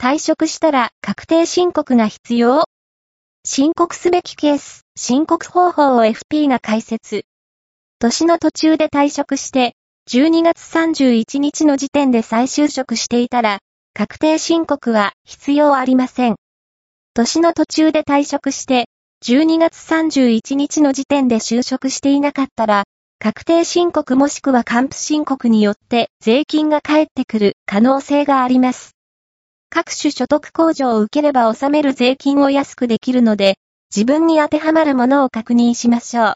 退職したら確定申告が必要申告すべきケース、申告方法を FP が解説。年の途中で退職して、12月31日の時点で再就職していたら、確定申告は必要ありません。年の途中で退職して、12月31日の時点で就職していなかったら、確定申告もしくは還付申告によって税金が返ってくる可能性があります。各種所得控除を受ければ納める税金を安くできるので、自分に当てはまるものを確認しましょう。